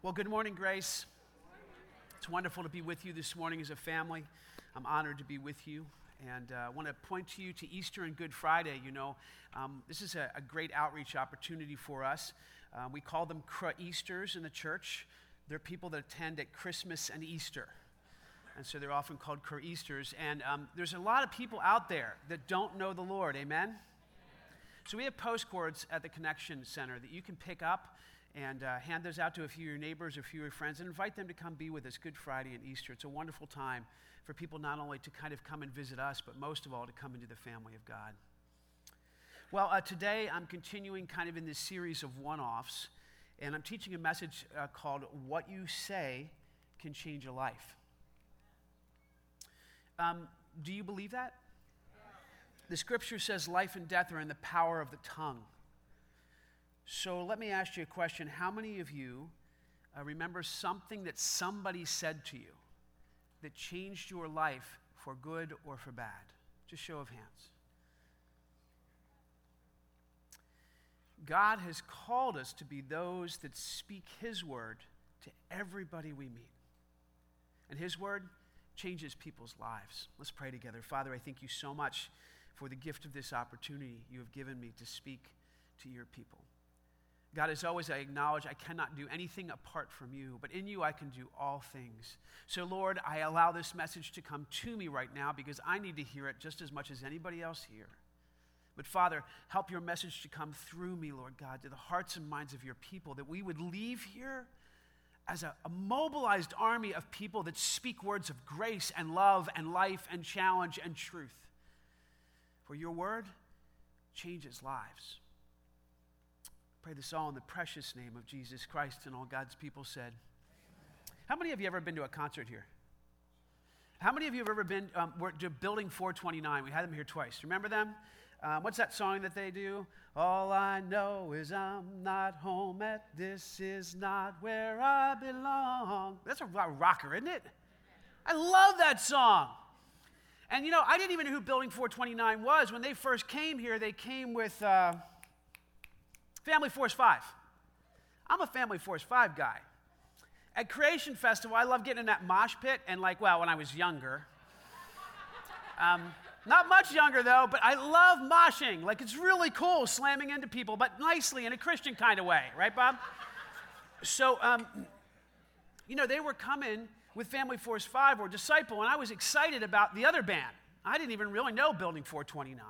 Well, good morning, Grace. It's wonderful to be with you this morning as a family. I'm honored to be with you. And uh, I want to point to you to Easter and Good Friday. You know, um, this is a, a, great outreach opportunity for us. Uh, we call them Easters in the church. They're people that attend at Christmas and Easter. And so they're often called Easters. And um, there's a lot of people out there that don't know the Lord. Amen? So we have postcards at the Connection Center that you can pick up and uh, hand those out to a few of your neighbors or a few of your friends and invite them to come be with us Good Friday and Easter. It's a wonderful time for people not only to kind of come and visit us, but most of all to come into the family of God. Well, uh, today I'm continuing kind of in this series of one offs, and I'm teaching a message uh, called What You Say Can Change a Life. Um, do you believe that? The scripture says life and death are in the power of the tongue. So let me ask you a question. How many of you uh, remember something that somebody said to you that changed your life for good or for bad? Just show of hands. God has called us to be those that speak His word to everybody we meet. And His word changes people's lives. Let's pray together. Father, I thank you so much for the gift of this opportunity you have given me to speak to your people. God, as always, I acknowledge I cannot do anything apart from you, but in you I can do all things. So, Lord, I allow this message to come to me right now because I need to hear it just as much as anybody else here. But, Father, help your message to come through me, Lord God, to the hearts and minds of your people, that we would leave here as a, a mobilized army of people that speak words of grace and love and life and challenge and truth. For your word changes lives. Pray this all in the precious name of Jesus Christ and all God's people said. How many of you ever been to a concert here? How many of you have ever been um, to Building 429? We had them here twice. Remember them? Um, what's that song that they do? All I know is I'm not home at this is not where I belong. That's a rocker, isn't it? I love that song. And you know, I didn't even know who Building 429 was. When they first came here, they came with. Uh, Family Force 5. I'm a Family Force 5 guy. At Creation Festival, I love getting in that mosh pit and, like, well, when I was younger. Um, not much younger, though, but I love moshing. Like, it's really cool slamming into people, but nicely in a Christian kind of way, right, Bob? So, um, you know, they were coming with Family Force 5 or Disciple, and I was excited about the other band. I didn't even really know Building 429.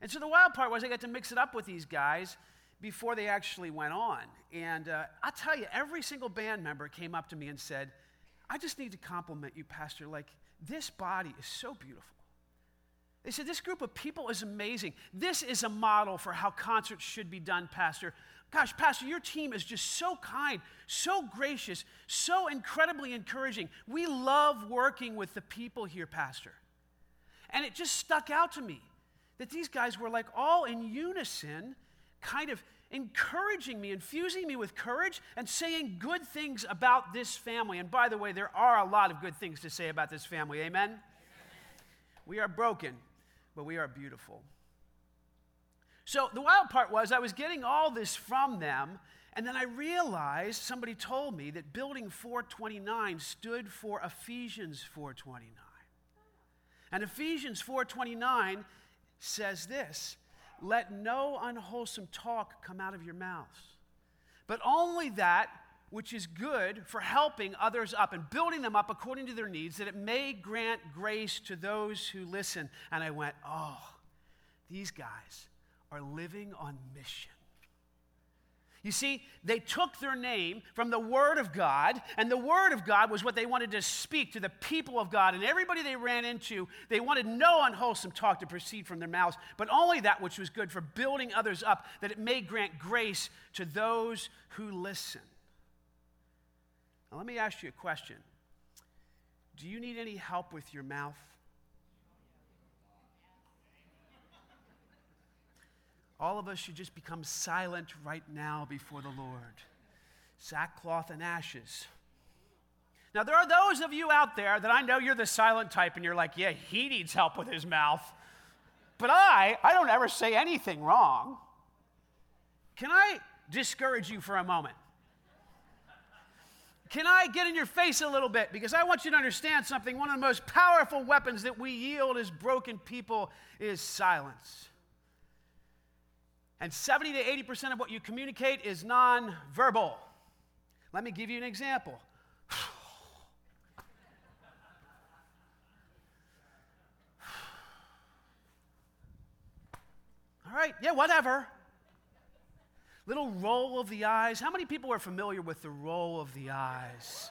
And so the wild part was I got to mix it up with these guys before they actually went on. And uh, I'll tell you, every single band member came up to me and said, I just need to compliment you, Pastor. Like, this body is so beautiful. They said, This group of people is amazing. This is a model for how concerts should be done, Pastor. Gosh, Pastor, your team is just so kind, so gracious, so incredibly encouraging. We love working with the people here, Pastor. And it just stuck out to me that these guys were like all in unison kind of encouraging me, infusing me with courage, and saying good things about this family. And by the way, there are a lot of good things to say about this family. Amen? Amen. We are broken, but we are beautiful. So the wild part was I was getting all this from them, and then I realized somebody told me that building 429 stood for Ephesians 429. And Ephesians 429 says this let no unwholesome talk come out of your mouths, but only that which is good for helping others up and building them up according to their needs, that it may grant grace to those who listen. And I went, oh, these guys are living on mission. You see, they took their name from the Word of God, and the Word of God was what they wanted to speak to the people of God. And everybody they ran into, they wanted no unwholesome talk to proceed from their mouths, but only that which was good for building others up, that it may grant grace to those who listen. Now, let me ask you a question Do you need any help with your mouth? All of us should just become silent right now before the Lord. Sackcloth and ashes. Now, there are those of you out there that I know you're the silent type and you're like, yeah, he needs help with his mouth. But I, I don't ever say anything wrong. Can I discourage you for a moment? Can I get in your face a little bit? Because I want you to understand something. One of the most powerful weapons that we yield as broken people is silence. And 70 to 80% of what you communicate is nonverbal. Let me give you an example. All right, yeah, whatever. Little roll of the eyes. How many people are familiar with the roll of the eyes?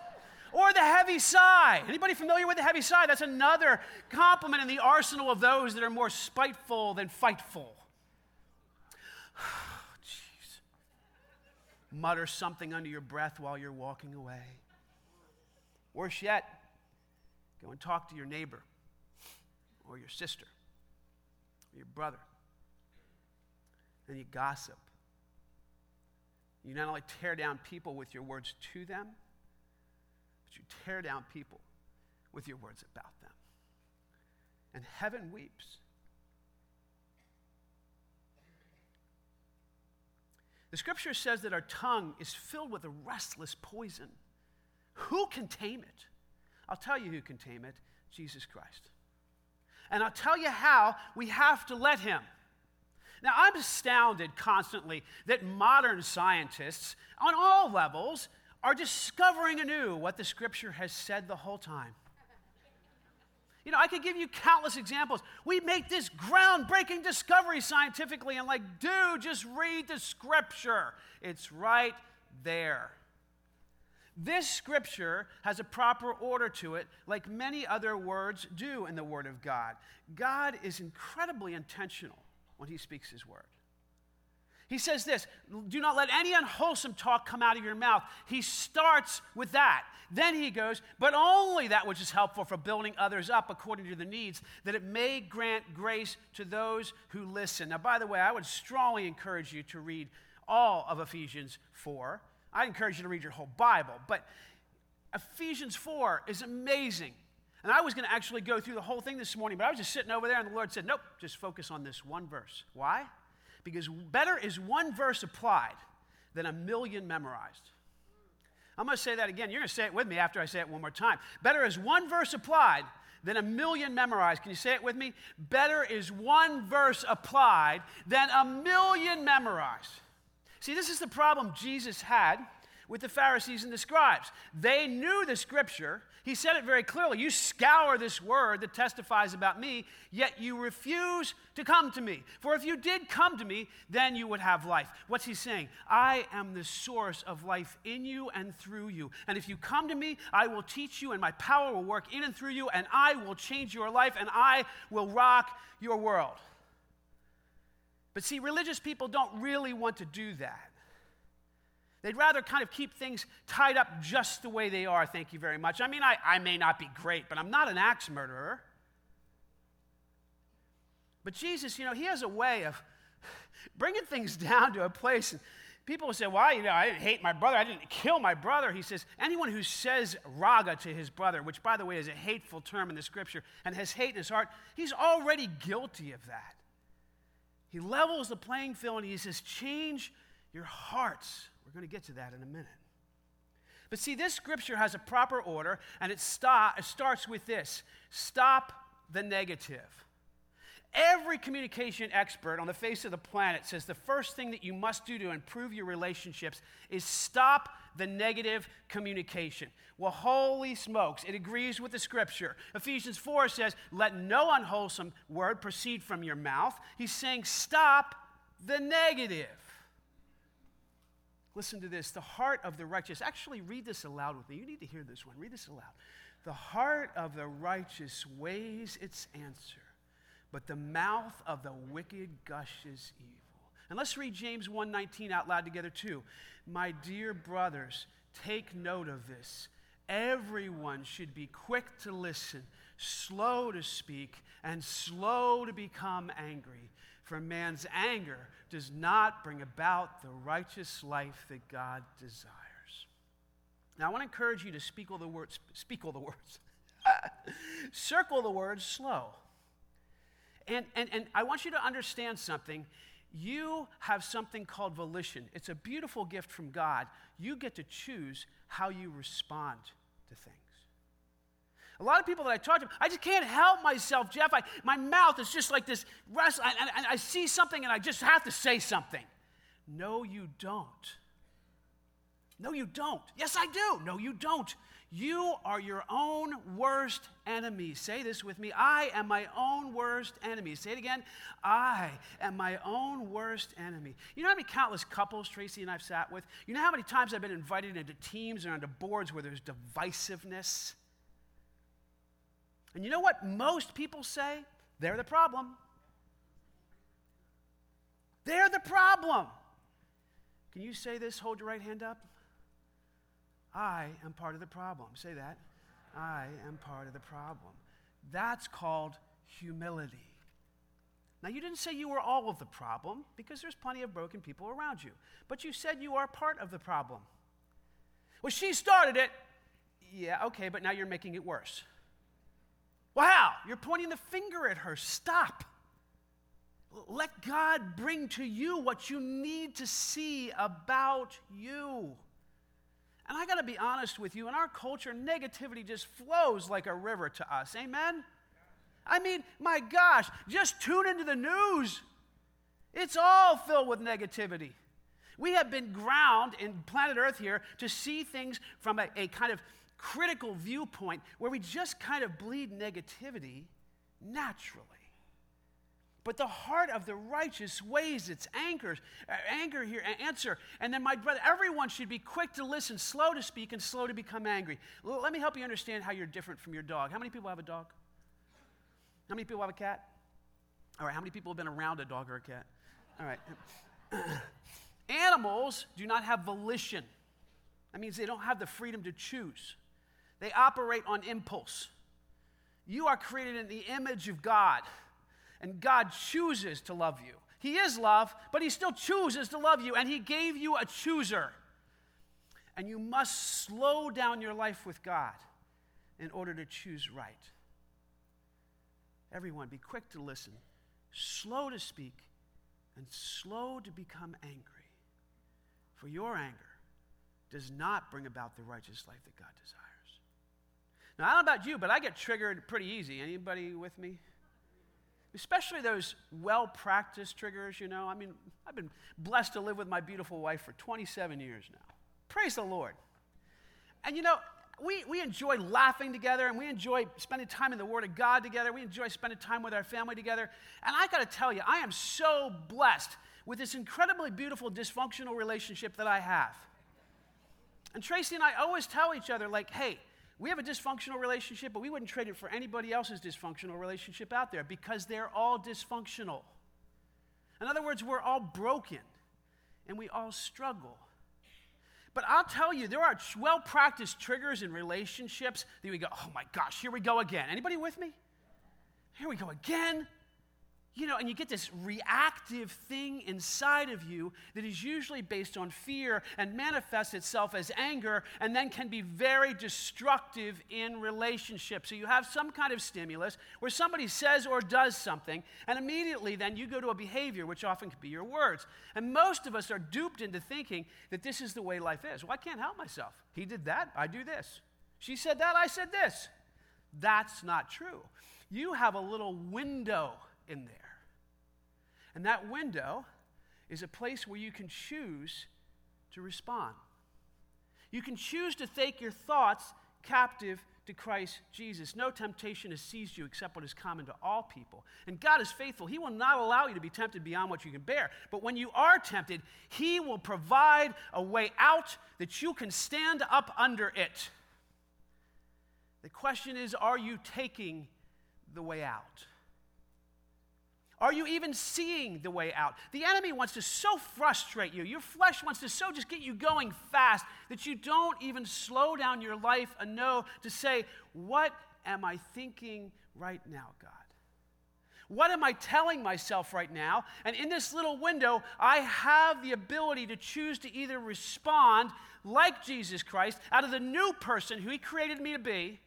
Or the heavy sigh. Anybody familiar with the heavy sigh? That's another compliment in the arsenal of those that are more spiteful than fightful. Jeez. Mutter something under your breath while you're walking away. Worse yet, go and talk to your neighbor or your sister or your brother. And you gossip you not only tear down people with your words to them, but you tear down people with your words about them. And heaven weeps. The scripture says that our tongue is filled with a restless poison. Who can tame it? I'll tell you who can tame it Jesus Christ. And I'll tell you how we have to let him. Now, I'm astounded constantly that modern scientists, on all levels, are discovering anew what the scripture has said the whole time. You know, I could give you countless examples. We make this groundbreaking discovery scientifically, and like, dude, just read the scripture. It's right there. This scripture has a proper order to it, like many other words do in the Word of God. God is incredibly intentional when he speaks his word. He says this do not let any unwholesome talk come out of your mouth. He starts with that. Then he goes, but only that which is helpful for building others up according to the needs, that it may grant grace to those who listen. Now, by the way, I would strongly encourage you to read all of Ephesians 4. I encourage you to read your whole Bible, but Ephesians 4 is amazing. And I was going to actually go through the whole thing this morning, but I was just sitting over there, and the Lord said, Nope, just focus on this one verse. Why? Because better is one verse applied than a million memorized. I'm going to say that again. You're going to say it with me after I say it one more time. Better is one verse applied than a million memorized. Can you say it with me? Better is one verse applied than a million memorized. See, this is the problem Jesus had with the Pharisees and the scribes. They knew the scripture. He said it very clearly. You scour this word that testifies about me, yet you refuse to come to me. For if you did come to me, then you would have life. What's he saying? I am the source of life in you and through you. And if you come to me, I will teach you, and my power will work in and through you, and I will change your life, and I will rock your world. But see, religious people don't really want to do that. They'd rather kind of keep things tied up just the way they are, thank you very much. I mean, I, I may not be great, but I'm not an axe murderer. But Jesus, you know, he has a way of bringing things down to a place. And people will say, well, you know, I didn't hate my brother. I didn't kill my brother. He says, anyone who says raca to his brother, which, by the way, is a hateful term in the scripture, and has hate in his heart, he's already guilty of that. He levels the playing field and he says, change your hearts. We're going to get to that in a minute. But see, this scripture has a proper order, and it, stop, it starts with this stop the negative. Every communication expert on the face of the planet says the first thing that you must do to improve your relationships is stop the negative communication. Well, holy smokes, it agrees with the scripture. Ephesians 4 says, Let no unwholesome word proceed from your mouth. He's saying, Stop the negative. Listen to this. The heart of the righteous. Actually, read this aloud with me. You need to hear this one. Read this aloud. The heart of the righteous weighs its answer, but the mouth of the wicked gushes evil. And let's read James 1:19 out loud together too. My dear brothers, take note of this. Everyone should be quick to listen, slow to speak, and slow to become angry. For man's anger does not bring about the righteous life that God desires. Now, I want to encourage you to speak all the words, speak all the words, circle the words slow. And, and, and I want you to understand something. you have something called volition. It's a beautiful gift from God. You get to choose how you respond to things. A lot of people that I talk to, I just can't help myself, Jeff. I, my mouth is just like this rest, and, and I see something and I just have to say something. No, you don't. No, you don't. Yes, I do. No, you don't. You are your own worst enemy. Say this with me. I am my own worst enemy. Say it again. I am my own worst enemy. You know how many countless couples Tracy and I've sat with? You know how many times I've been invited into teams or onto boards where there's divisiveness? And you know what most people say? They're the problem. They're the problem. Can you say this? Hold your right hand up. I am part of the problem. Say that. I am part of the problem. That's called humility. Now, you didn't say you were all of the problem because there's plenty of broken people around you, but you said you are part of the problem. Well, she started it. Yeah, okay, but now you're making it worse. Wow, you're pointing the finger at her. Stop. Let God bring to you what you need to see about you. And I got to be honest with you, in our culture, negativity just flows like a river to us. Amen? I mean, my gosh, just tune into the news. It's all filled with negativity. We have been ground in planet Earth here to see things from a, a kind of critical viewpoint where we just kind of bleed negativity naturally. But the heart of the righteous weighs its anchors, uh, anger here, answer. And then, my brother, everyone should be quick to listen, slow to speak, and slow to become angry. L- let me help you understand how you're different from your dog. How many people have a dog? How many people have a cat? All right, how many people have been around a dog or a cat? All right. Animals do not have volition. That means they don't have the freedom to choose. They operate on impulse. You are created in the image of God and God chooses to love you. He is love, but He still chooses to love you, and He gave you a chooser. And you must slow down your life with God in order to choose right. Everyone, be quick to listen, slow to speak, and slow to become angry. For your anger does not bring about the righteous life that God desires. Now, I don't know about you, but I get triggered pretty easy. Anybody with me? especially those well practiced triggers, you know. I mean, I've been blessed to live with my beautiful wife for 27 years now. Praise the Lord. And you know, we, we enjoy laughing together and we enjoy spending time in the Word of God together. We enjoy spending time with our family together. And I got to tell you, I am so blessed with this incredibly beautiful dysfunctional relationship that I have. And Tracy and I always tell each other, like, hey, we have a dysfunctional relationship, but we wouldn't trade it for anybody else's dysfunctional relationship out there because they're all dysfunctional. In other words, we're all broken and we all struggle. But I'll tell you, there are well practiced triggers in relationships that we go, oh my gosh, here we go again. Anybody with me? Here we go again you know, and you get this reactive thing inside of you that is usually based on fear and manifests itself as anger and then can be very destructive in relationships. So you have some kind of stimulus where somebody says or does something, and immediately then you go to a behavior, which often could be your words. And most of us are duped into thinking that this is the way life is. Well, I can't help myself. He did that, I do this. She said that, I said this. That's not true. You have a little window in there and that window is a place where you can choose to respond. You can choose to take your thoughts captive to Christ Jesus. No temptation has seized you except what is common to all people. And God is faithful. He will not allow you to be tempted beyond what you can bear. But when you are tempted, He will provide a way out that you can stand up under it. The question is are you taking the way out? Are you even seeing the way out? The enemy wants to so frustrate you. Your flesh wants to so just get you going fast that you don't even slow down your life enough to say, What am I thinking right now, God? What am I telling myself right now? And in this little window, I have the ability to choose to either respond like Jesus Christ out of the new person who He created me to be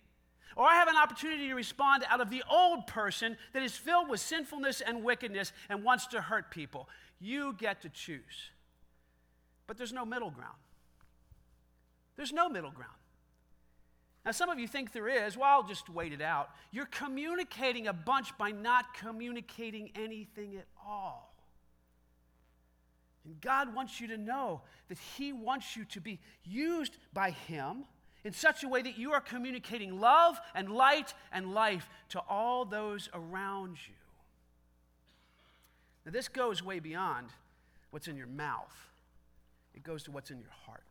Or I have an opportunity to respond out of the old person that is filled with sinfulness and wickedness and wants to hurt people. You get to choose. But there's no middle ground. There's no middle ground. Now, some of you think there is. Well, I'll just wait it out. You're communicating a bunch by not communicating anything at all. And God wants you to know that He wants you to be used by Him in such a way that you are communicating love and light and life to all those around you. Now, this goes way beyond what's in your mouth, it goes to what's in your heart.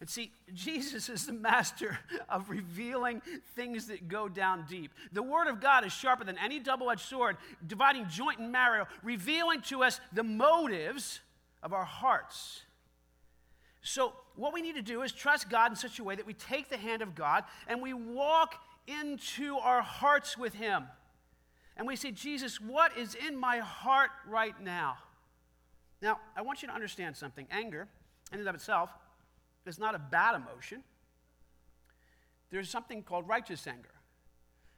And see, Jesus is the master of revealing things that go down deep. The Word of God is sharper than any double edged sword, dividing joint and marrow, revealing to us the motives of our hearts. So, what we need to do is trust God in such a way that we take the hand of God and we walk into our hearts with Him. And we say, Jesus, what is in my heart right now? Now, I want you to understand something. Anger, in and of itself, is not a bad emotion. There's something called righteous anger.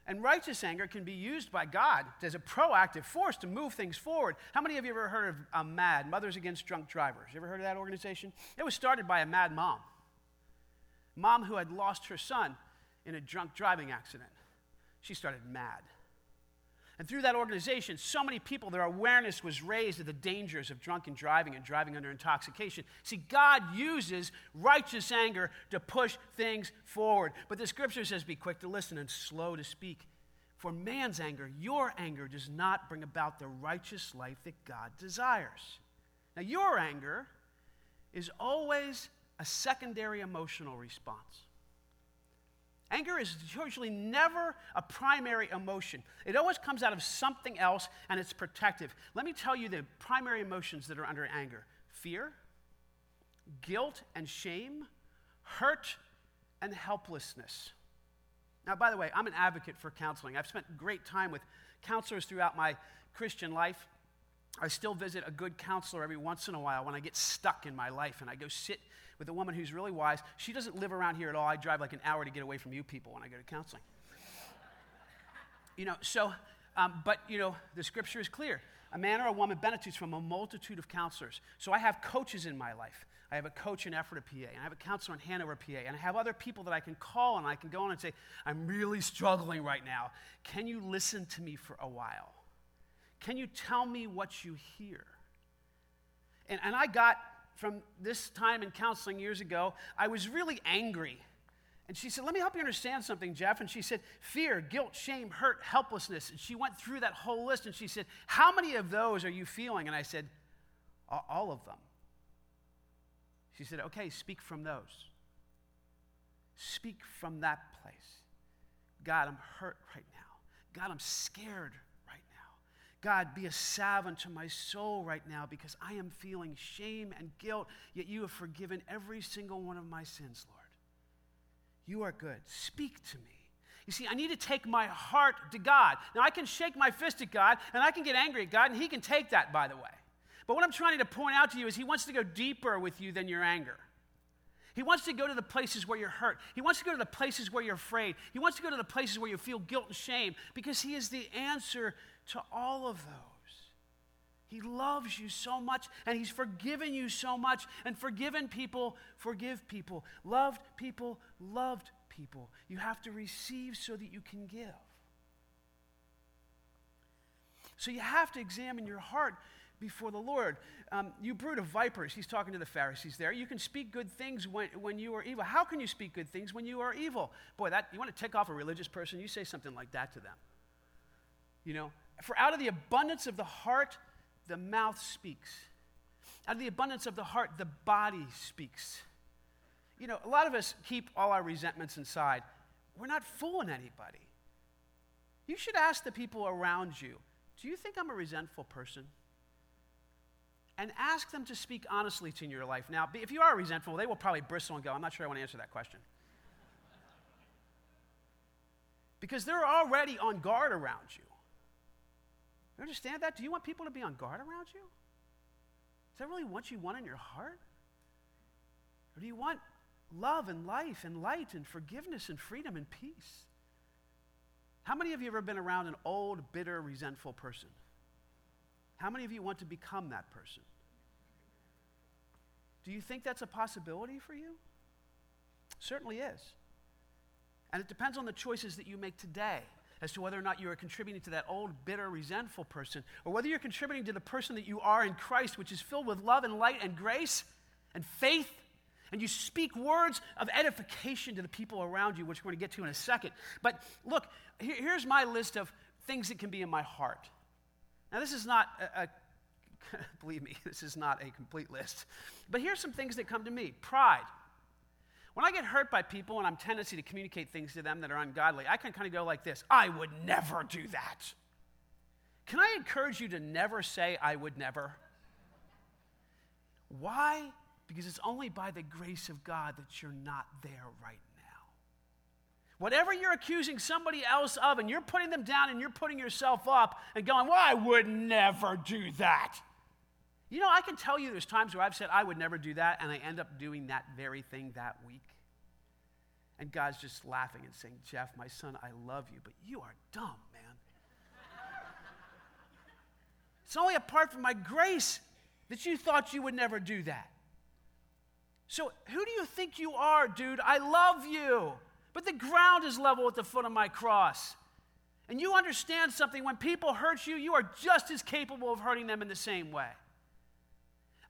And righteous anger can be used by God as a proactive force to move things forward. How many of you ever heard of uh, MADD, Mothers Against Drunk Drivers? You ever heard of that organization? It was started by a mad mom. Mom who had lost her son in a drunk driving accident. She started MADD. And through that organization, so many people, their awareness was raised of the dangers of drunken driving and driving under intoxication. See, God uses righteous anger to push things forward. But the scripture says, be quick to listen and slow to speak. For man's anger, your anger, does not bring about the righteous life that God desires. Now, your anger is always a secondary emotional response. Anger is usually never a primary emotion. It always comes out of something else and it's protective. Let me tell you the primary emotions that are under anger fear, guilt and shame, hurt, and helplessness. Now, by the way, I'm an advocate for counseling. I've spent great time with counselors throughout my Christian life. I still visit a good counselor every once in a while when I get stuck in my life and I go sit with a woman who's really wise. She doesn't live around here at all. I drive like an hour to get away from you people when I go to counseling. you know, so, um, but, you know, the scripture is clear. A man or a woman benefits from a multitude of counselors. So I have coaches in my life. I have a coach in Ephrata, PA, and I have a counselor in Hanover, PA, and I have other people that I can call and I can go on and say, I'm really struggling right now. Can you listen to me for a while? Can you tell me what you hear? And, and I got from this time in counseling years ago, I was really angry. And she said, Let me help you understand something, Jeff. And she said, Fear, guilt, shame, hurt, helplessness. And she went through that whole list and she said, How many of those are you feeling? And I said, All of them. She said, Okay, speak from those. Speak from that place. God, I'm hurt right now. God, I'm scared God, be a salve unto my soul right now because I am feeling shame and guilt, yet you have forgiven every single one of my sins, Lord. You are good. Speak to me. You see, I need to take my heart to God. Now, I can shake my fist at God and I can get angry at God, and He can take that, by the way. But what I'm trying to point out to you is He wants to go deeper with you than your anger. He wants to go to the places where you're hurt. He wants to go to the places where you're afraid. He wants to go to the places where you feel guilt and shame because He is the answer to all of those. He loves you so much and He's forgiven you so much. And forgiven people forgive people. Loved people loved people. You have to receive so that you can give. So you have to examine your heart before the Lord. Um, you brood of vipers, he's talking to the Pharisees there. You can speak good things when, when you are evil. How can you speak good things when you are evil? Boy, that you want to tick off a religious person, you say something like that to them. You know, for out of the abundance of the heart, the mouth speaks. Out of the abundance of the heart, the body speaks. You know, a lot of us keep all our resentments inside. We're not fooling anybody. You should ask the people around you do you think I'm a resentful person? And ask them to speak honestly to you in your life. Now, if you are resentful, they will probably bristle and go, I'm not sure I want to answer that question. because they're already on guard around you. You understand that? Do you want people to be on guard around you? Is that really what you want in your heart? Or do you want love and life and light and forgiveness and freedom and peace. How many of you have ever been around an old, bitter, resentful person? How many of you want to become that person? Do you think that's a possibility for you? Certainly is. And it depends on the choices that you make today as to whether or not you are contributing to that old, bitter, resentful person, or whether you're contributing to the person that you are in Christ, which is filled with love and light and grace and faith. And you speak words of edification to the people around you, which we're going to get to in a second. But look, here's my list of things that can be in my heart. Now, this is not a, a believe me, this is not a complete list. But here's some things that come to me pride. When I get hurt by people and I'm tendency to communicate things to them that are ungodly, I can kind of go like this I would never do that. Can I encourage you to never say, I would never? Why? Because it's only by the grace of God that you're not there right now. Whatever you're accusing somebody else of, and you're putting them down and you're putting yourself up and going, Well, I would never do that. You know, I can tell you there's times where I've said I would never do that, and I end up doing that very thing that week. And God's just laughing and saying, Jeff, my son, I love you, but you are dumb, man. it's only apart from my grace that you thought you would never do that. So, who do you think you are, dude? I love you, but the ground is level at the foot of my cross. And you understand something when people hurt you, you are just as capable of hurting them in the same way.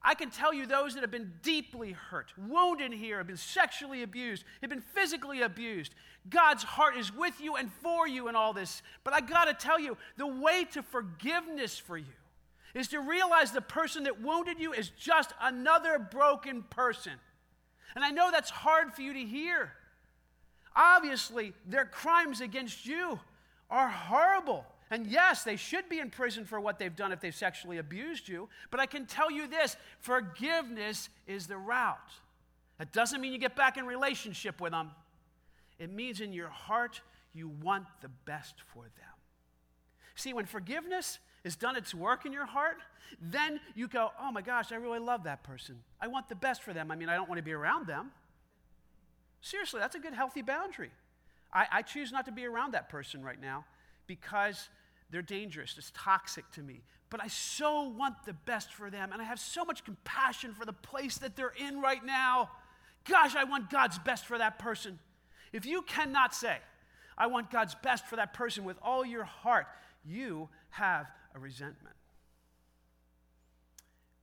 I can tell you those that have been deeply hurt, wounded here, have been sexually abused, have been physically abused. God's heart is with you and for you in all this. But I got to tell you, the way to forgiveness for you is to realize the person that wounded you is just another broken person. And I know that's hard for you to hear. Obviously, their crimes against you are horrible. And yes, they should be in prison for what they've done if they've sexually abused you. But I can tell you this forgiveness is the route. That doesn't mean you get back in relationship with them, it means in your heart you want the best for them. See, when forgiveness has done its work in your heart, then you go, oh my gosh, I really love that person. I want the best for them. I mean, I don't want to be around them. Seriously, that's a good, healthy boundary. I, I choose not to be around that person right now because they're dangerous, it's toxic to me. But I so want the best for them, and I have so much compassion for the place that they're in right now. Gosh, I want God's best for that person. If you cannot say, I want God's best for that person with all your heart, you have a resentment.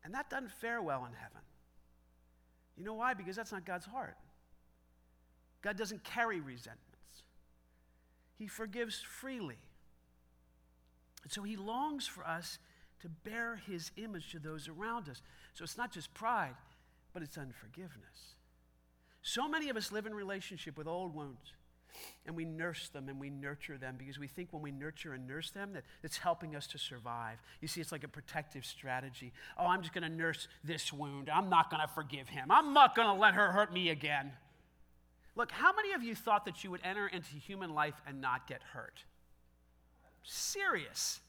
And that doesn't fare well in heaven. You know why? Because that's not God's heart. God doesn't carry resentments, He forgives freely. And so he longs for us to bear his image to those around us. So it's not just pride, but it's unforgiveness. So many of us live in relationship with old wounds and we nurse them and we nurture them because we think when we nurture and nurse them that it's helping us to survive. You see, it's like a protective strategy. Oh, I'm just going to nurse this wound. I'm not going to forgive him. I'm not going to let her hurt me again. Look, how many of you thought that you would enter into human life and not get hurt? Serious.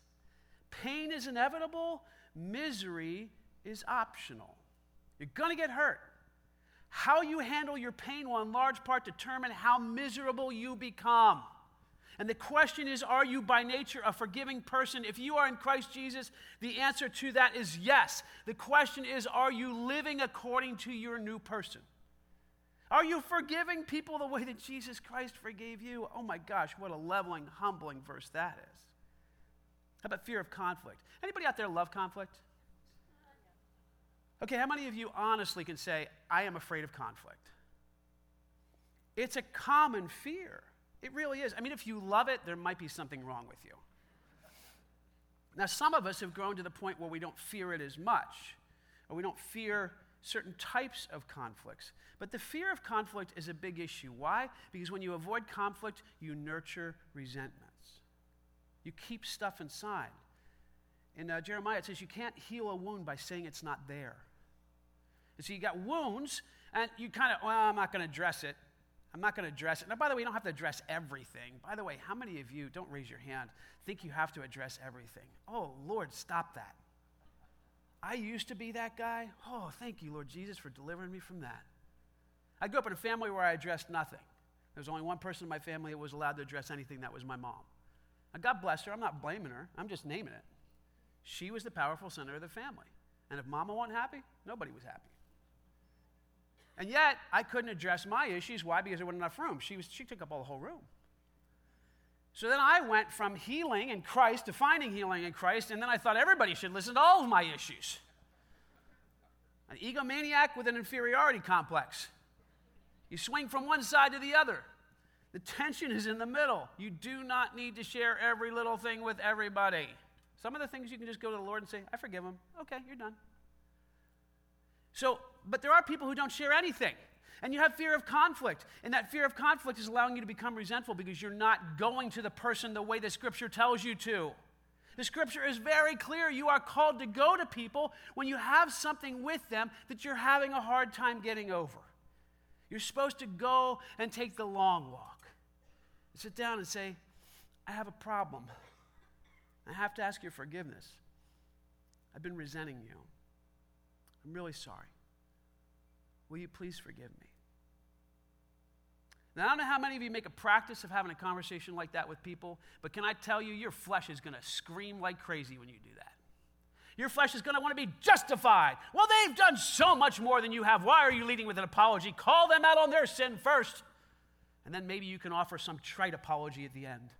Pain is inevitable, misery is optional. You're going to get hurt. How you handle your pain will, in large part, determine how miserable you become. And the question is Are you by nature a forgiving person? If you are in Christ Jesus, the answer to that is yes. The question is Are you living according to your new person? Are you forgiving people the way that Jesus Christ forgave you? Oh my gosh, what a leveling, humbling verse that is. How about fear of conflict? Anybody out there love conflict? Okay, how many of you honestly can say, I am afraid of conflict? It's a common fear. It really is. I mean, if you love it, there might be something wrong with you. Now, some of us have grown to the point where we don't fear it as much, or we don't fear certain types of conflicts. But the fear of conflict is a big issue. Why? Because when you avoid conflict, you nurture resentments. You keep stuff inside. In uh, Jeremiah, it says you can't heal a wound by saying it's not there. And so you got wounds, and you kind of, well, I'm not going to address it. I'm not going to address it. Now, by the way, you don't have to address everything. By the way, how many of you, don't raise your hand, think you have to address everything? Oh, Lord, stop that. I used to be that guy. Oh, thank you, Lord Jesus, for delivering me from that. I grew up in a family where I addressed nothing. There was only one person in my family that was allowed to address anything, that was my mom. God bless her. I'm not blaming her, I'm just naming it. She was the powerful center of the family. And if mama wasn't happy, nobody was happy. And yet, I couldn't address my issues. Why? Because there wasn't enough room. She, was, she took up all the whole room. So then I went from healing in Christ to finding healing in Christ, and then I thought everybody should listen to all of my issues. An egomaniac with an inferiority complex. You swing from one side to the other. The tension is in the middle. You do not need to share every little thing with everybody. Some of the things you can just go to the Lord and say, I forgive them. Okay, you're done. So, but there are people who don't share anything. And you have fear of conflict. And that fear of conflict is allowing you to become resentful because you're not going to the person the way the scripture tells you to. The scripture is very clear. You are called to go to people when you have something with them that you're having a hard time getting over. You're supposed to go and take the long walk. Sit down and say, I have a problem. I have to ask your forgiveness. I've been resenting you. I'm really sorry. Will you please forgive me? Now, I don't know how many of you make a practice of having a conversation like that with people, but can I tell you, your flesh is going to scream like crazy when you do that. Your flesh is going to want to be justified. Well, they've done so much more than you have. Why are you leading with an apology? Call them out on their sin first. And then maybe you can offer some trite apology at the end.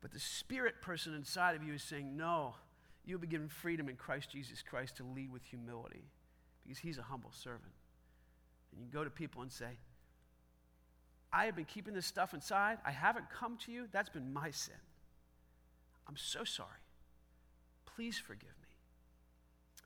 But the spirit person inside of you is saying, No, you'll be given freedom in Christ Jesus Christ to lead with humility because he's a humble servant. And you go to people and say, I have been keeping this stuff inside. I haven't come to you. That's been my sin. I'm so sorry. Please forgive me.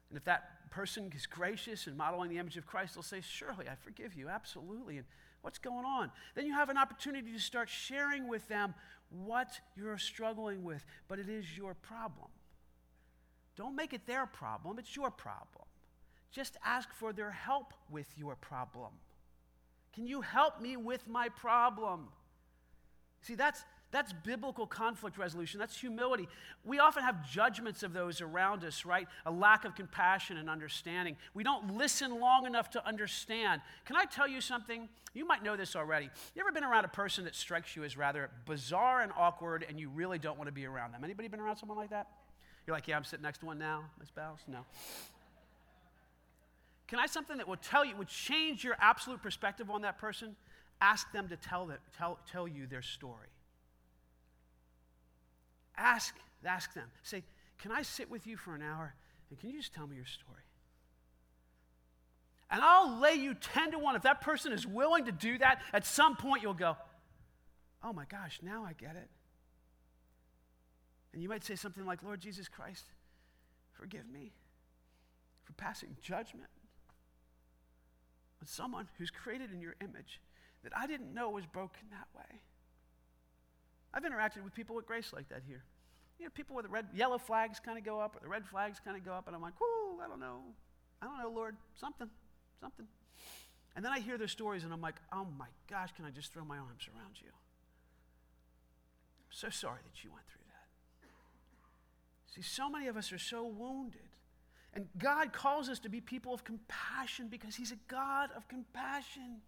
And if that person is gracious and modeling the image of Christ, they'll say, Surely, I forgive you. Absolutely. And what's going on? Then you have an opportunity to start sharing with them what you're struggling with, but it is your problem. Don't make it their problem, it's your problem. Just ask for their help with your problem. Can you help me with my problem? See, that's, that's biblical conflict resolution. That's humility. We often have judgments of those around us, right? A lack of compassion and understanding. We don't listen long enough to understand. Can I tell you something? You might know this already. You ever been around a person that strikes you as rather bizarre and awkward and you really don't want to be around them? Anybody been around someone like that? You're like, yeah, I'm sitting next to one now, Miss Bowles? No. Can I something that will tell you, would change your absolute perspective on that person? Ask them to tell, them, tell, tell you their story. Ask, ask them. Say, can I sit with you for an hour and can you just tell me your story? And I'll lay you 10 to 1. If that person is willing to do that, at some point you'll go, oh my gosh, now I get it. And you might say something like, Lord Jesus Christ, forgive me for passing judgment on someone who's created in your image that I didn't know was broken that way. I've interacted with people with grace like that here. You know, people with the red, yellow flags kind of go up, or the red flags kind of go up, and I'm like, whoo, I don't know. I don't know, Lord, something, something. And then I hear their stories, and I'm like, oh my gosh, can I just throw my arms around you? I'm so sorry that you went through that. See, so many of us are so wounded and God calls us to be people of compassion because He's a God of compassion.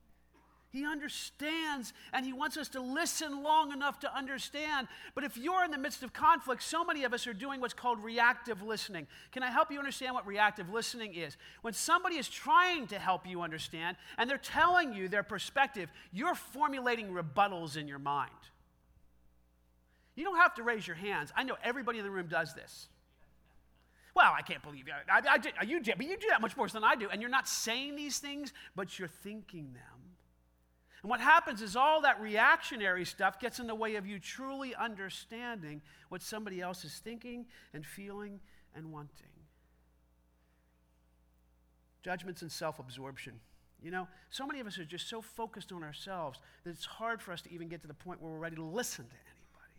He understands and He wants us to listen long enough to understand. But if you're in the midst of conflict, so many of us are doing what's called reactive listening. Can I help you understand what reactive listening is? When somebody is trying to help you understand and they're telling you their perspective, you're formulating rebuttals in your mind. You don't have to raise your hands. I know everybody in the room does this. Well, I can't believe you. I, I, I, you, but you do that much worse than I do. And you're not saying these things, but you're thinking them. And what happens is all that reactionary stuff gets in the way of you truly understanding what somebody else is thinking and feeling and wanting. Judgments and self absorption. You know, so many of us are just so focused on ourselves that it's hard for us to even get to the point where we're ready to listen to anybody.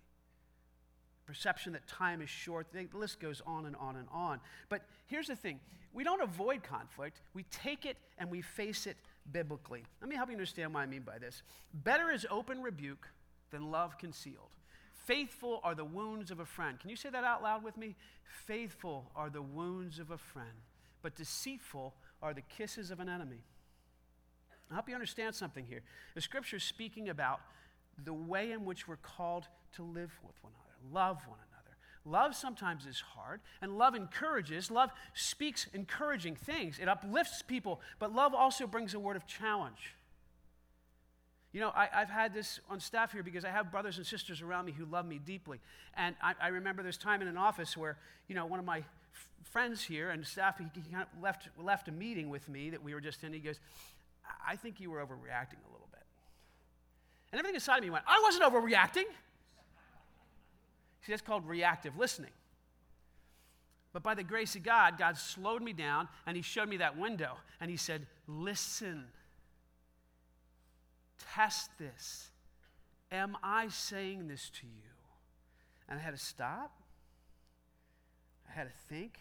perception that time is short. The list goes on and on and on. But here's the thing we don't avoid conflict, we take it and we face it biblically. Let me help you understand what I mean by this. Better is open rebuke than love concealed. Faithful are the wounds of a friend. Can you say that out loud with me? Faithful are the wounds of a friend, but deceitful are the kisses of an enemy. I'll help you understand something here. The scripture is speaking about the way in which we're called to live with one another, love one another. Love sometimes is hard, and love encourages. Love speaks encouraging things. It uplifts people, but love also brings a word of challenge. You know, I, have had this on staff here because I have brothers and sisters around me who love me deeply. And I, I remember this time in an office where, you know, one of my f- friends here and staff, he, he kind of left, left a meeting with me that we were just in. He goes, I think you were overreacting a little bit. And everything inside of me went, I wasn't overreacting. See, that's called reactive listening. But by the grace of God, God slowed me down and He showed me that window and He said, Listen, test this. Am I saying this to you? And I had to stop. I had to think.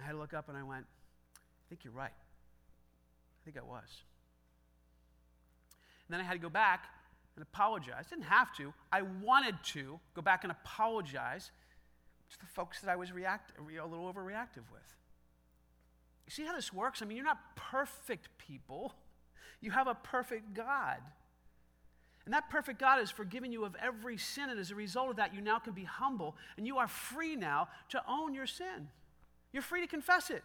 I had to look up and I went, I think you're right. I think I was. And then I had to go back and apologize. Didn't have to. I wanted to go back and apologize to the folks that I was react- a little overreactive with. You see how this works? I mean, you're not perfect people. You have a perfect God. And that perfect God has forgiven you of every sin. And as a result of that, you now can be humble and you are free now to own your sin. You're free to confess it.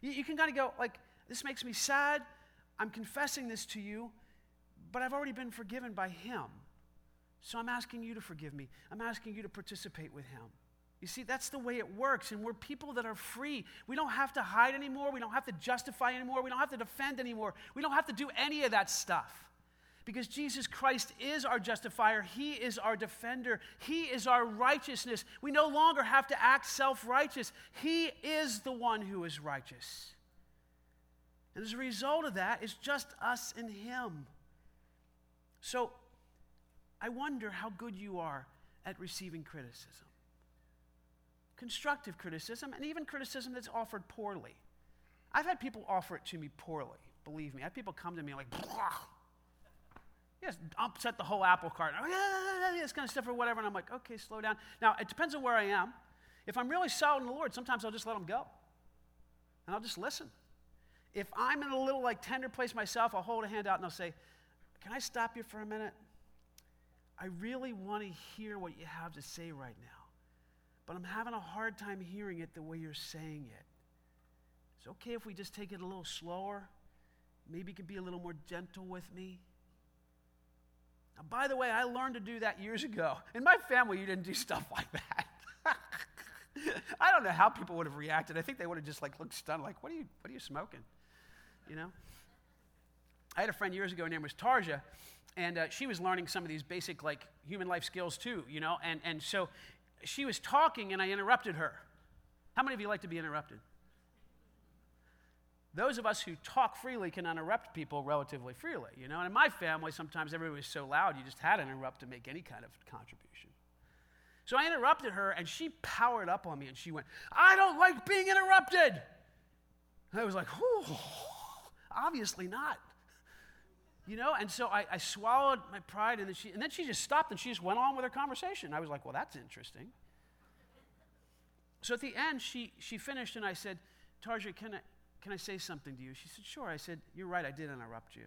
You, you can kind of go, like, this makes me sad. I'm confessing this to you but I've already been forgiven by Him. So I'm asking you to forgive me. I'm asking you to participate with Him. You see, that's the way it works. And we're people that are free. We don't have to hide anymore. We don't have to justify anymore. We don't have to defend anymore. We don't have to do any of that stuff. Because Jesus Christ is our justifier, He is our defender, He is our righteousness. We no longer have to act self righteous. He is the one who is righteous. And as a result of that, it's just us and Him. So I wonder how good you are at receiving criticism constructive criticism, and even criticism that's offered poorly. I've had people offer it to me poorly, believe me. I have people come to me like, Blah. yes, upset the whole apple cart, oh, this kind of stuff or whatever, and I'm like, okay, slow down. Now, it depends on where I am. If I'm really solid in the Lord, sometimes I'll just let them go, and I'll just listen. If I'm in a little like tender place myself, I'll hold a hand out and I'll say, can I stop you for a minute? I really want to hear what you have to say right now, but I'm having a hard time hearing it the way you're saying it. It's okay if we just take it a little slower. Maybe you can be a little more gentle with me. Now, by the way, I learned to do that years ago. In my family, you didn't do stuff like that. I don't know how people would have reacted. I think they would have just like looked stunned, like, "What are you? What are you smoking?" You know. I had a friend years ago, her name was Tarja, and uh, she was learning some of these basic, like, human life skills too, you know? And, and so she was talking, and I interrupted her. How many of you like to be interrupted? Those of us who talk freely can interrupt people relatively freely, you know? And in my family, sometimes everybody was so loud, you just had to interrupt to make any kind of contribution. So I interrupted her, and she powered up on me, and she went, I don't like being interrupted. And I was like, obviously not. You know, and so I, I swallowed my pride, and then, she, and then she just stopped and she just went on with her conversation. I was like, well, that's interesting. So at the end, she, she finished, and I said, Tarja, can I, can I say something to you? She said, Sure. I said, You're right, I did interrupt you.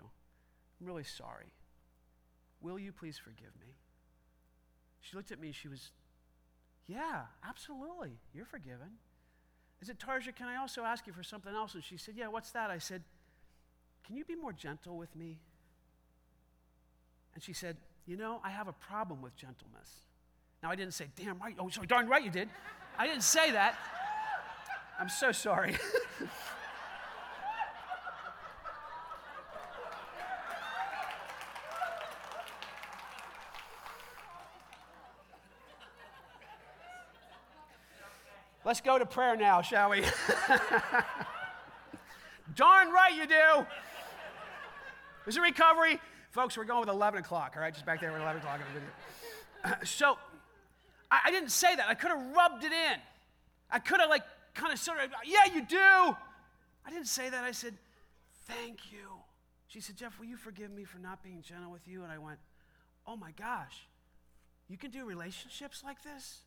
I'm really sorry. Will you please forgive me? She looked at me, she was, Yeah, absolutely. You're forgiven. I said, Tarja, can I also ask you for something else? And she said, Yeah, what's that? I said, Can you be more gentle with me? And she said, You know, I have a problem with gentleness. Now, I didn't say, Damn right. Oh, sorry, darn right you did. I didn't say that. I'm so sorry. Let's go to prayer now, shall we? Darn right you do. Is it recovery? Folks, we're going with 11 o'clock, all right? Just back there with 11 o'clock in the video. so I, I didn't say that. I could have rubbed it in. I could have, like, kind of sort of, yeah, you do. I didn't say that. I said, thank you. She said, Jeff, will you forgive me for not being gentle with you? And I went, oh my gosh, you can do relationships like this?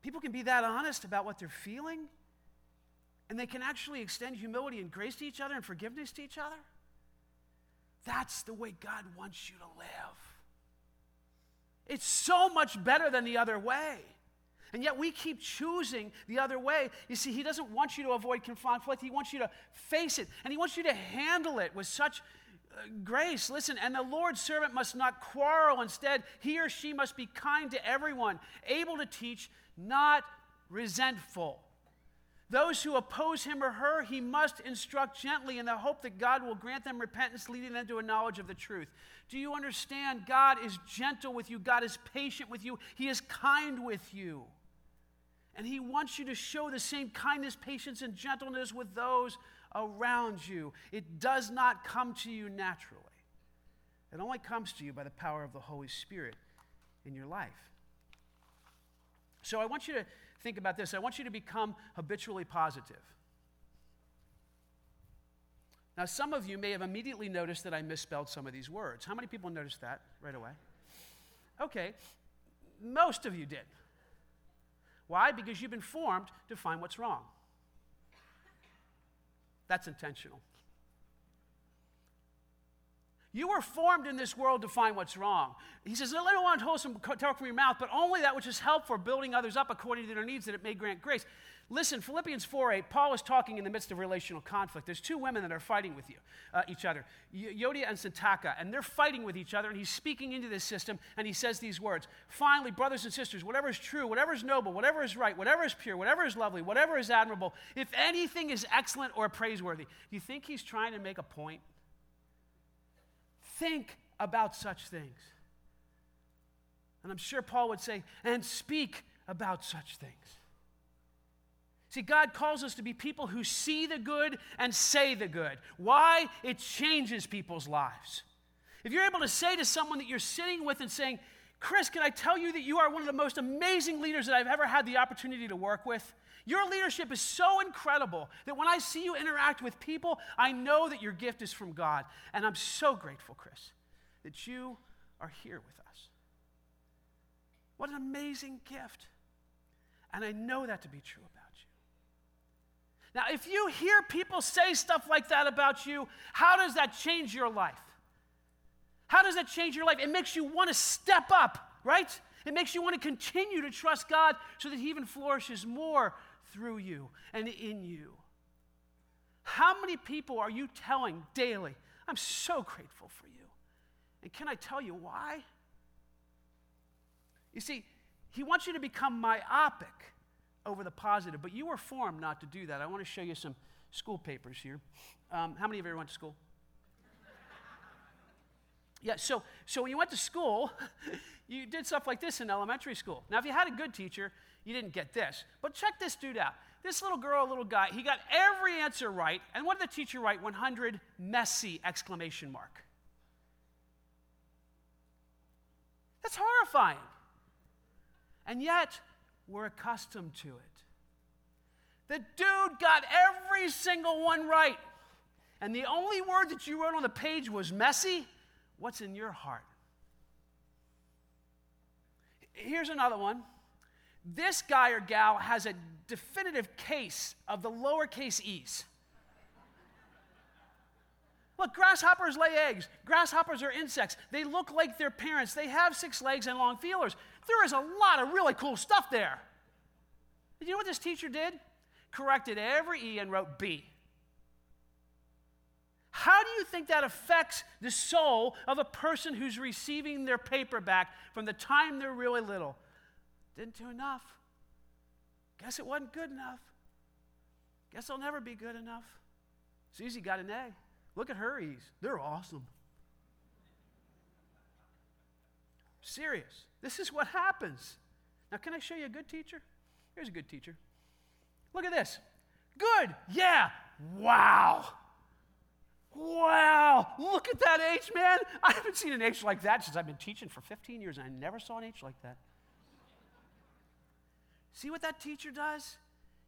People can be that honest about what they're feeling? and they can actually extend humility and grace to each other and forgiveness to each other, that's the way God wants you to live. It's so much better than the other way. And yet we keep choosing the other way. You see, He doesn't want you to avoid conflict, He wants you to face it, and He wants you to handle it with such uh, grace. Listen, and the Lord's servant must not quarrel. Instead, he or she must be kind to everyone, able to teach, not resentful. Those who oppose him or her, he must instruct gently in the hope that God will grant them repentance, leading them to a knowledge of the truth. Do you understand? God is gentle with you, God is patient with you, He is kind with you. And He wants you to show the same kindness, patience, and gentleness with those around you. It does not come to you naturally, it only comes to you by the power of the Holy Spirit in your life. So I want you to think about this. I want you to become habitually positive. Now, some of you may have immediately noticed that I misspelled some of these words. How many people noticed that right away? Okay, most of you did. Why? Because you've been formed to find what's wrong. That's intentional. You were formed in this world to find what's wrong. He says, Let no one wholesome talk from your mouth, but only that which is helpful for building others up according to their needs, that it may grant grace. Listen, Philippians 4 8, Paul is talking in the midst of relational conflict. There's two women that are fighting with you, uh, each other, Euodia and Syntyche, and they're fighting with each other, and he's speaking into this system, and he says these words Finally, brothers and sisters, whatever is true, whatever is noble, whatever is right, whatever is pure, whatever is lovely, whatever is admirable, if anything is excellent or praiseworthy, do you think he's trying to make a point? Think about such things. And I'm sure Paul would say, and speak about such things. See, God calls us to be people who see the good and say the good. Why? It changes people's lives. If you're able to say to someone that you're sitting with and saying, Chris, can I tell you that you are one of the most amazing leaders that I've ever had the opportunity to work with? Your leadership is so incredible that when I see you interact with people, I know that your gift is from God. And I'm so grateful, Chris, that you are here with us. What an amazing gift. And I know that to be true about you. Now, if you hear people say stuff like that about you, how does that change your life? How does that change your life? It makes you want to step up, right? It makes you want to continue to trust God so that He even flourishes more through you and in you. How many people are you telling daily, I'm so grateful for you? And can I tell you why? You see, He wants you to become myopic over the positive. But you were formed not to do that. I want to show you some school papers here. Um, how many of you ever went to school? yeah, so, so when you went to school, you did stuff like this in elementary school. Now, if you had a good teacher, you didn't get this. But check this dude out. This little girl, little guy, he got every answer right. And what did the teacher write? 100 messy exclamation mark. That's horrifying. And yet, we're accustomed to it. The dude got every single one right. And the only word that you wrote on the page was messy. What's in your heart? Here's another one. This guy or gal has a definitive case of the lowercase e's. Look, grasshoppers lay eggs. Grasshoppers are insects. They look like their parents. They have six legs and long feelers. There is a lot of really cool stuff there. Did you know what this teacher did? Corrected every E and wrote B. How do you think that affects the soul of a person who's receiving their paperback from the time they're really little? Didn't do enough. Guess it wasn't good enough. Guess I'll never be good enough. Susie got an A. Look at her E's. They're awesome. Serious. This is what happens. Now, can I show you a good teacher? Here's a good teacher. Look at this. Good. Yeah. Wow. Wow. Look at that H, man. I haven't seen an H like that since I've been teaching for 15 years, and I never saw an H like that. See what that teacher does?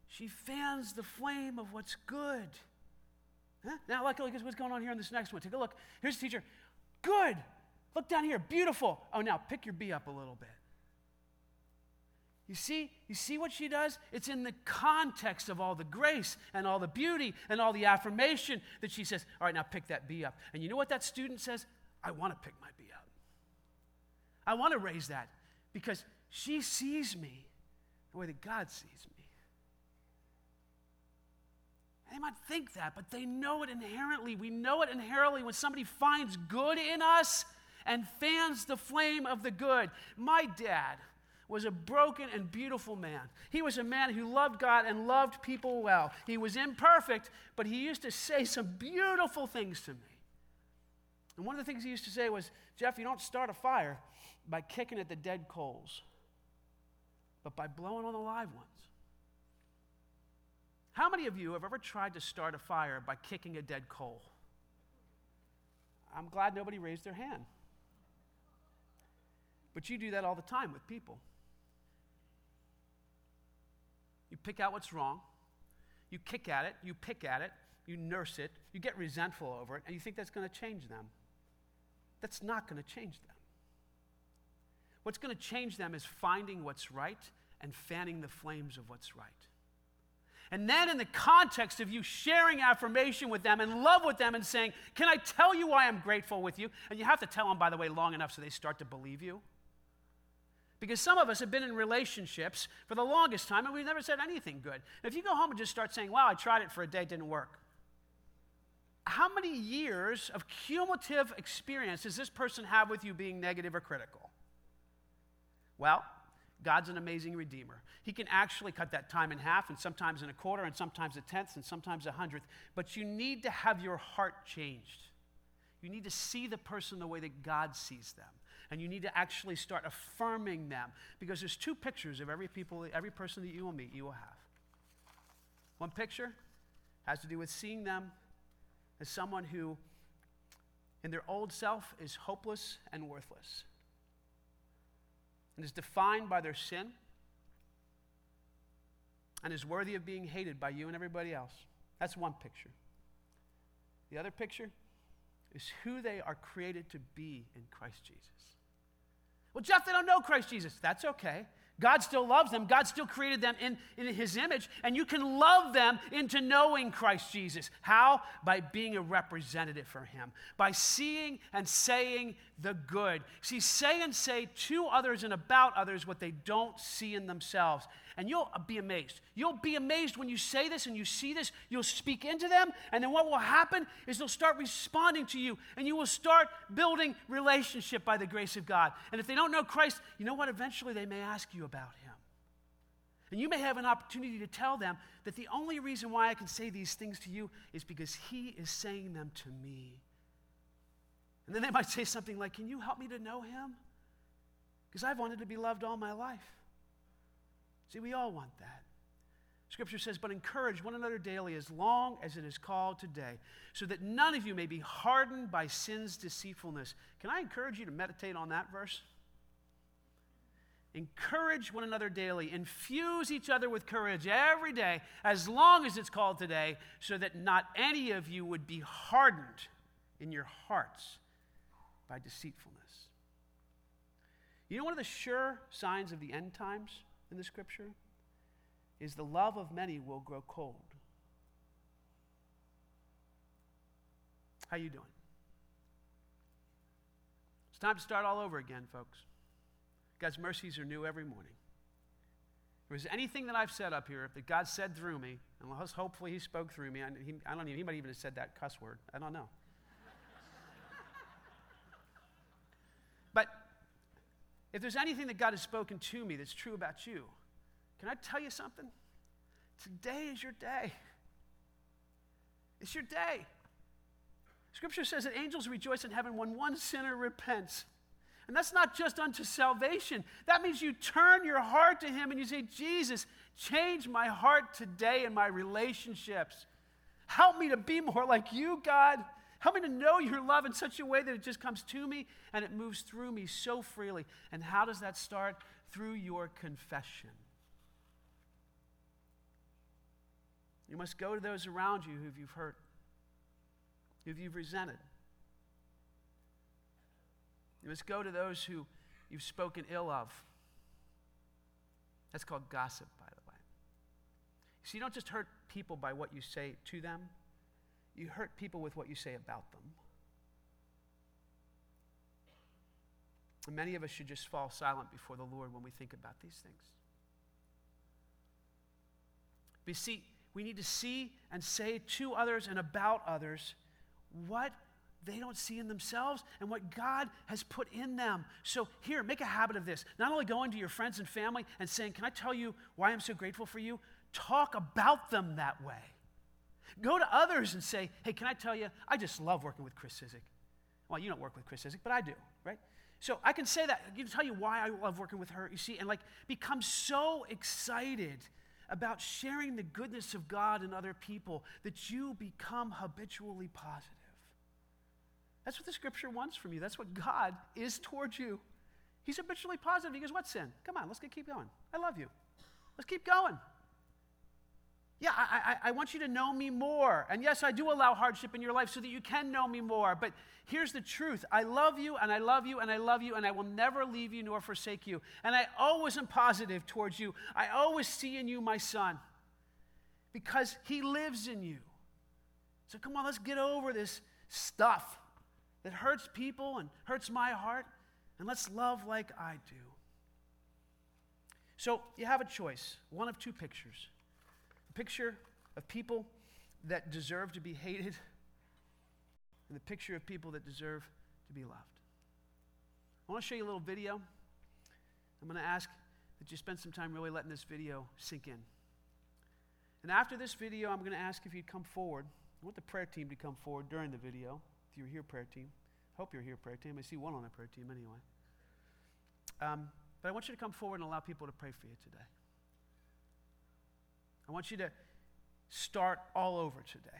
She fans the flame of what's good. Huh? Now, look, look at what's going on here in this next one. Take a look. Here's the teacher. Good. Look down here. Beautiful. Oh, now pick your B up a little bit. You see, you see what she does? It's in the context of all the grace and all the beauty and all the affirmation that she says, All right, now pick that B up. And you know what that student says? I want to pick my B up. I want to raise that because she sees me the way that God sees me. They might think that, but they know it inherently. We know it inherently when somebody finds good in us and fans the flame of the good. My dad was a broken and beautiful man. He was a man who loved God and loved people well. He was imperfect, but he used to say some beautiful things to me. And one of the things he used to say was, Jeff, you don't start a fire by kicking at the dead coals, but by blowing on the live ones. How many of you have ever tried to start a fire by kicking a dead coal? I'm glad nobody raised their hand. But you do that all the time with people. You pick out what's wrong, you kick at it, you pick at it, you nurse it, you get resentful over it, and you think that's going to change them. That's not going to change them. What's going to change them is finding what's right and fanning the flames of what's right. And then, in the context of you sharing affirmation with them and love with them and saying, Can I tell you why I'm grateful with you? And you have to tell them, by the way, long enough so they start to believe you. Because some of us have been in relationships for the longest time and we've never said anything good. If you go home and just start saying, Wow, I tried it for a day, it didn't work. How many years of cumulative experience does this person have with you being negative or critical? Well, God's an amazing redeemer. He can actually cut that time in half, and sometimes in a quarter, and sometimes a tenth, and sometimes a hundredth. But you need to have your heart changed. You need to see the person the way that God sees them and you need to actually start affirming them because there's two pictures of every people every person that you will meet you will have one picture has to do with seeing them as someone who in their old self is hopeless and worthless and is defined by their sin and is worthy of being hated by you and everybody else that's one picture the other picture is who they are created to be in Christ Jesus. Well, Jeff, they don't know Christ Jesus. That's okay. God still loves them. God still created them in, in His image, and you can love them into knowing Christ Jesus. How? By being a representative for Him, by seeing and saying the good. See, say and say to others and about others what they don't see in themselves. And you'll be amazed. You'll be amazed when you say this and you see this. You'll speak into them, and then what will happen is they'll start responding to you, and you will start building relationship by the grace of God. And if they don't know Christ, you know what? Eventually they may ask you about Him. And you may have an opportunity to tell them that the only reason why I can say these things to you is because He is saying them to me. And then they might say something like, Can you help me to know Him? Because I've wanted to be loved all my life. See, we all want that. Scripture says, But encourage one another daily as long as it is called today, so that none of you may be hardened by sin's deceitfulness. Can I encourage you to meditate on that verse? Encourage one another daily. Infuse each other with courage every day, as long as it's called today, so that not any of you would be hardened in your hearts by deceitfulness. You know one of the sure signs of the end times? In the scripture is the love of many will grow cold. How you doing? It's time to start all over again, folks. God's mercies are new every morning. If there's anything that I've said up here that God said through me, and hopefully He spoke through me, I, don't even, he might even have said that cuss word. I don't know. but if there's anything that God has spoken to me that's true about you, can I tell you something? Today is your day. It's your day. Scripture says that angels rejoice in heaven when one sinner repents. And that's not just unto salvation. That means you turn your heart to Him and you say, Jesus, change my heart today in my relationships. Help me to be more like you, God. Help me to know your love in such a way that it just comes to me and it moves through me so freely. And how does that start? Through your confession. You must go to those around you who you've hurt, who you've resented. You must go to those who you've spoken ill of. That's called gossip, by the way. So you don't just hurt people by what you say to them, you hurt people with what you say about them. And many of us should just fall silent before the Lord when we think about these things. But see, we need to see and say to others and about others what they don't see in themselves and what God has put in them. So, here, make a habit of this. Not only going to your friends and family and saying, Can I tell you why I'm so grateful for you? Talk about them that way. Go to others and say, Hey, can I tell you, I just love working with Chris Sizik. Well, you don't work with Chris Sizik, but I do, right? So I can say that. I can tell you why I love working with her, you see, and like become so excited about sharing the goodness of God in other people that you become habitually positive. That's what the scripture wants from you. That's what God is towards you. He's habitually positive. He goes, What sin? Come on, let's get, keep going. I love you. Let's keep going. Yeah, I, I, I, want you to know me more. And yes, I do allow hardship in your life so that you can know me more. But here's the truth I love you, and I love you, and I love you, and I will never leave you nor forsake you. And I always am positive towards you. I always see in you my son because he lives in you. So come on, let's get over this stuff that hurts people and hurts my heart, and let's love like I do. So you have a choice one of two pictures picture of people that deserve to be hated and the picture of people that deserve to be loved. I want to show you a little video. I'm going to ask that you spend some time really letting this video sink in. And after this video, I'm going to ask if you'd come forward. I want the prayer team to come forward during the video. If you're here, prayer team. I hope you're here, prayer team. I see one on the prayer team anyway. Um, but I want you to come forward and allow people to pray for you today. I want you to start all over today.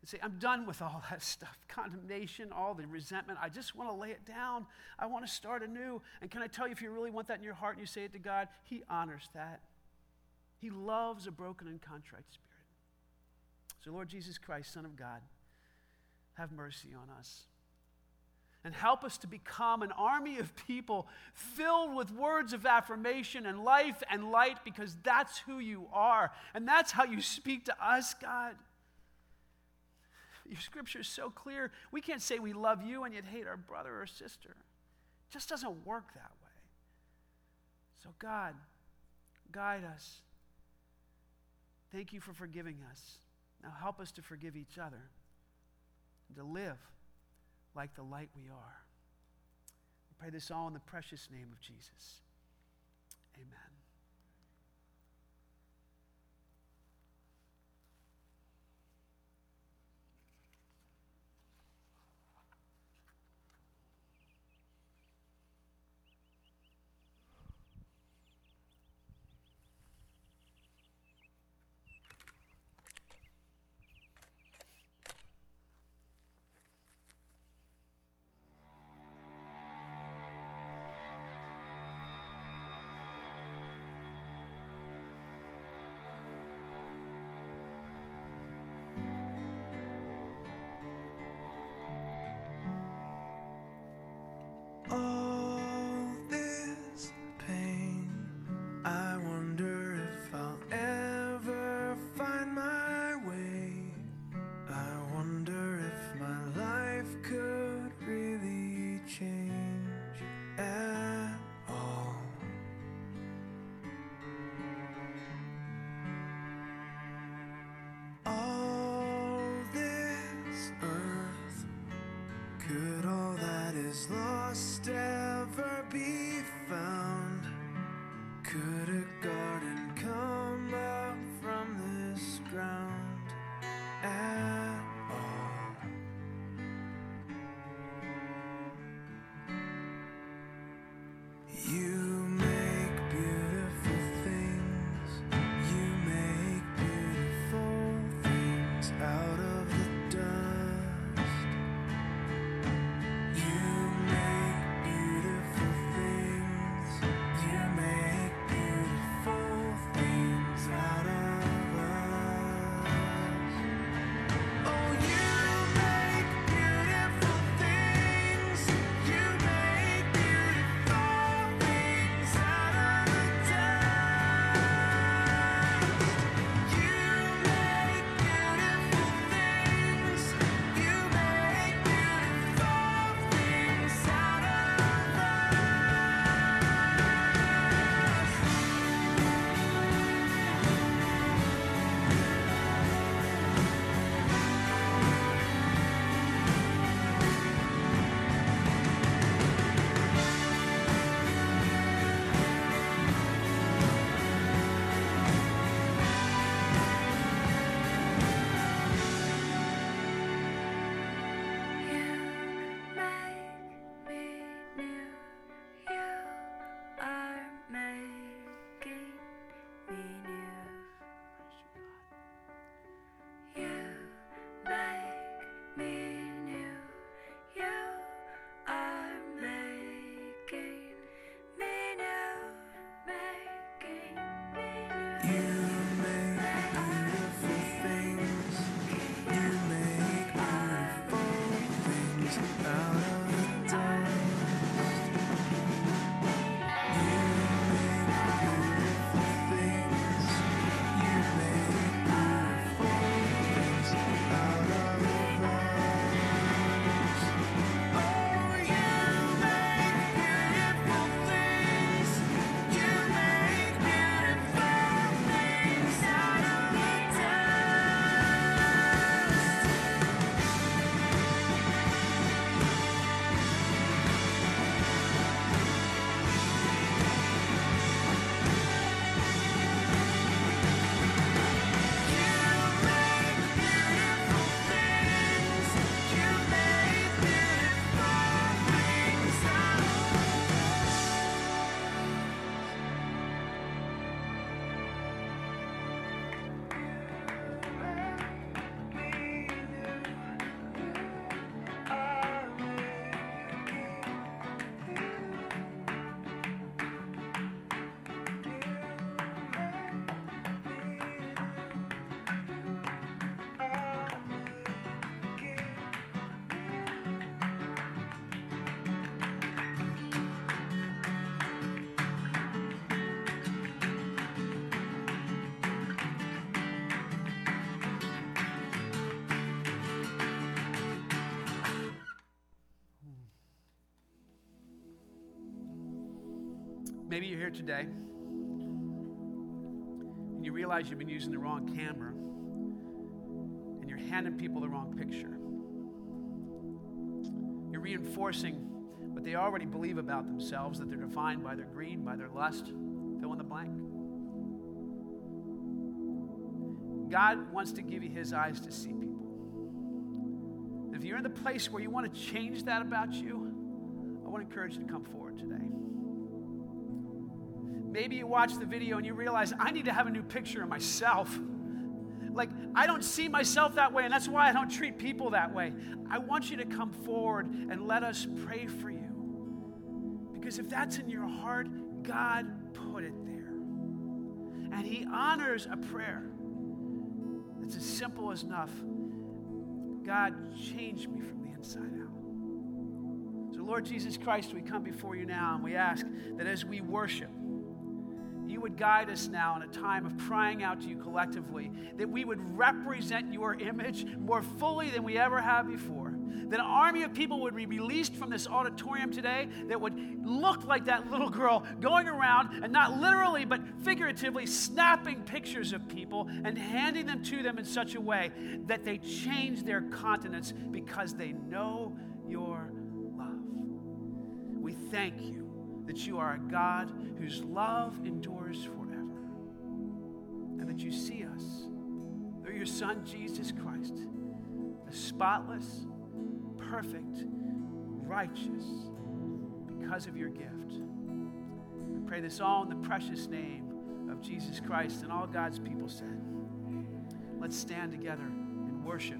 And say, I'm done with all that stuff condemnation, all the resentment. I just want to lay it down. I want to start anew. And can I tell you, if you really want that in your heart and you say it to God, He honors that. He loves a broken and contrite spirit. So, Lord Jesus Christ, Son of God, have mercy on us and help us to become an army of people filled with words of affirmation and life and light because that's who you are. And that's how you speak to us, God. Your scripture is so clear. We can't say we love you and yet hate our brother or sister. It just doesn't work that way. So, God, guide us. Thank you for forgiving us. Now, help us to forgive each other and to live like the light we are. We pray this all in the precious name of Jesus. Amen. us out. Maybe you're here today and you realize you've been using the wrong camera and you're handing people the wrong picture. You're reinforcing what they already believe about themselves that they're defined by their greed, by their lust. Fill in the blank. God wants to give you his eyes to see people. If you're in the place where you want to change that about you, I want to encourage you to come forward today. Maybe you watch the video and you realize I need to have a new picture of myself. Like, I don't see myself that way, and that's why I don't treat people that way. I want you to come forward and let us pray for you. Because if that's in your heart, God put it there. And He honors a prayer that's as simple as enough God, change me from the inside out. So, Lord Jesus Christ, we come before you now and we ask that as we worship, would guide us now in a time of crying out to you collectively, that we would represent your image more fully than we ever have before. That an army of people would be released from this auditorium today that would look like that little girl going around and not literally but figuratively snapping pictures of people and handing them to them in such a way that they change their continence because they know your love. We thank you that you are a God whose love endures forever, and that you see us through your Son, Jesus Christ, a spotless, perfect, righteous, because of your gift. We pray this all in the precious name of Jesus Christ, and all God's people said. Let's stand together and worship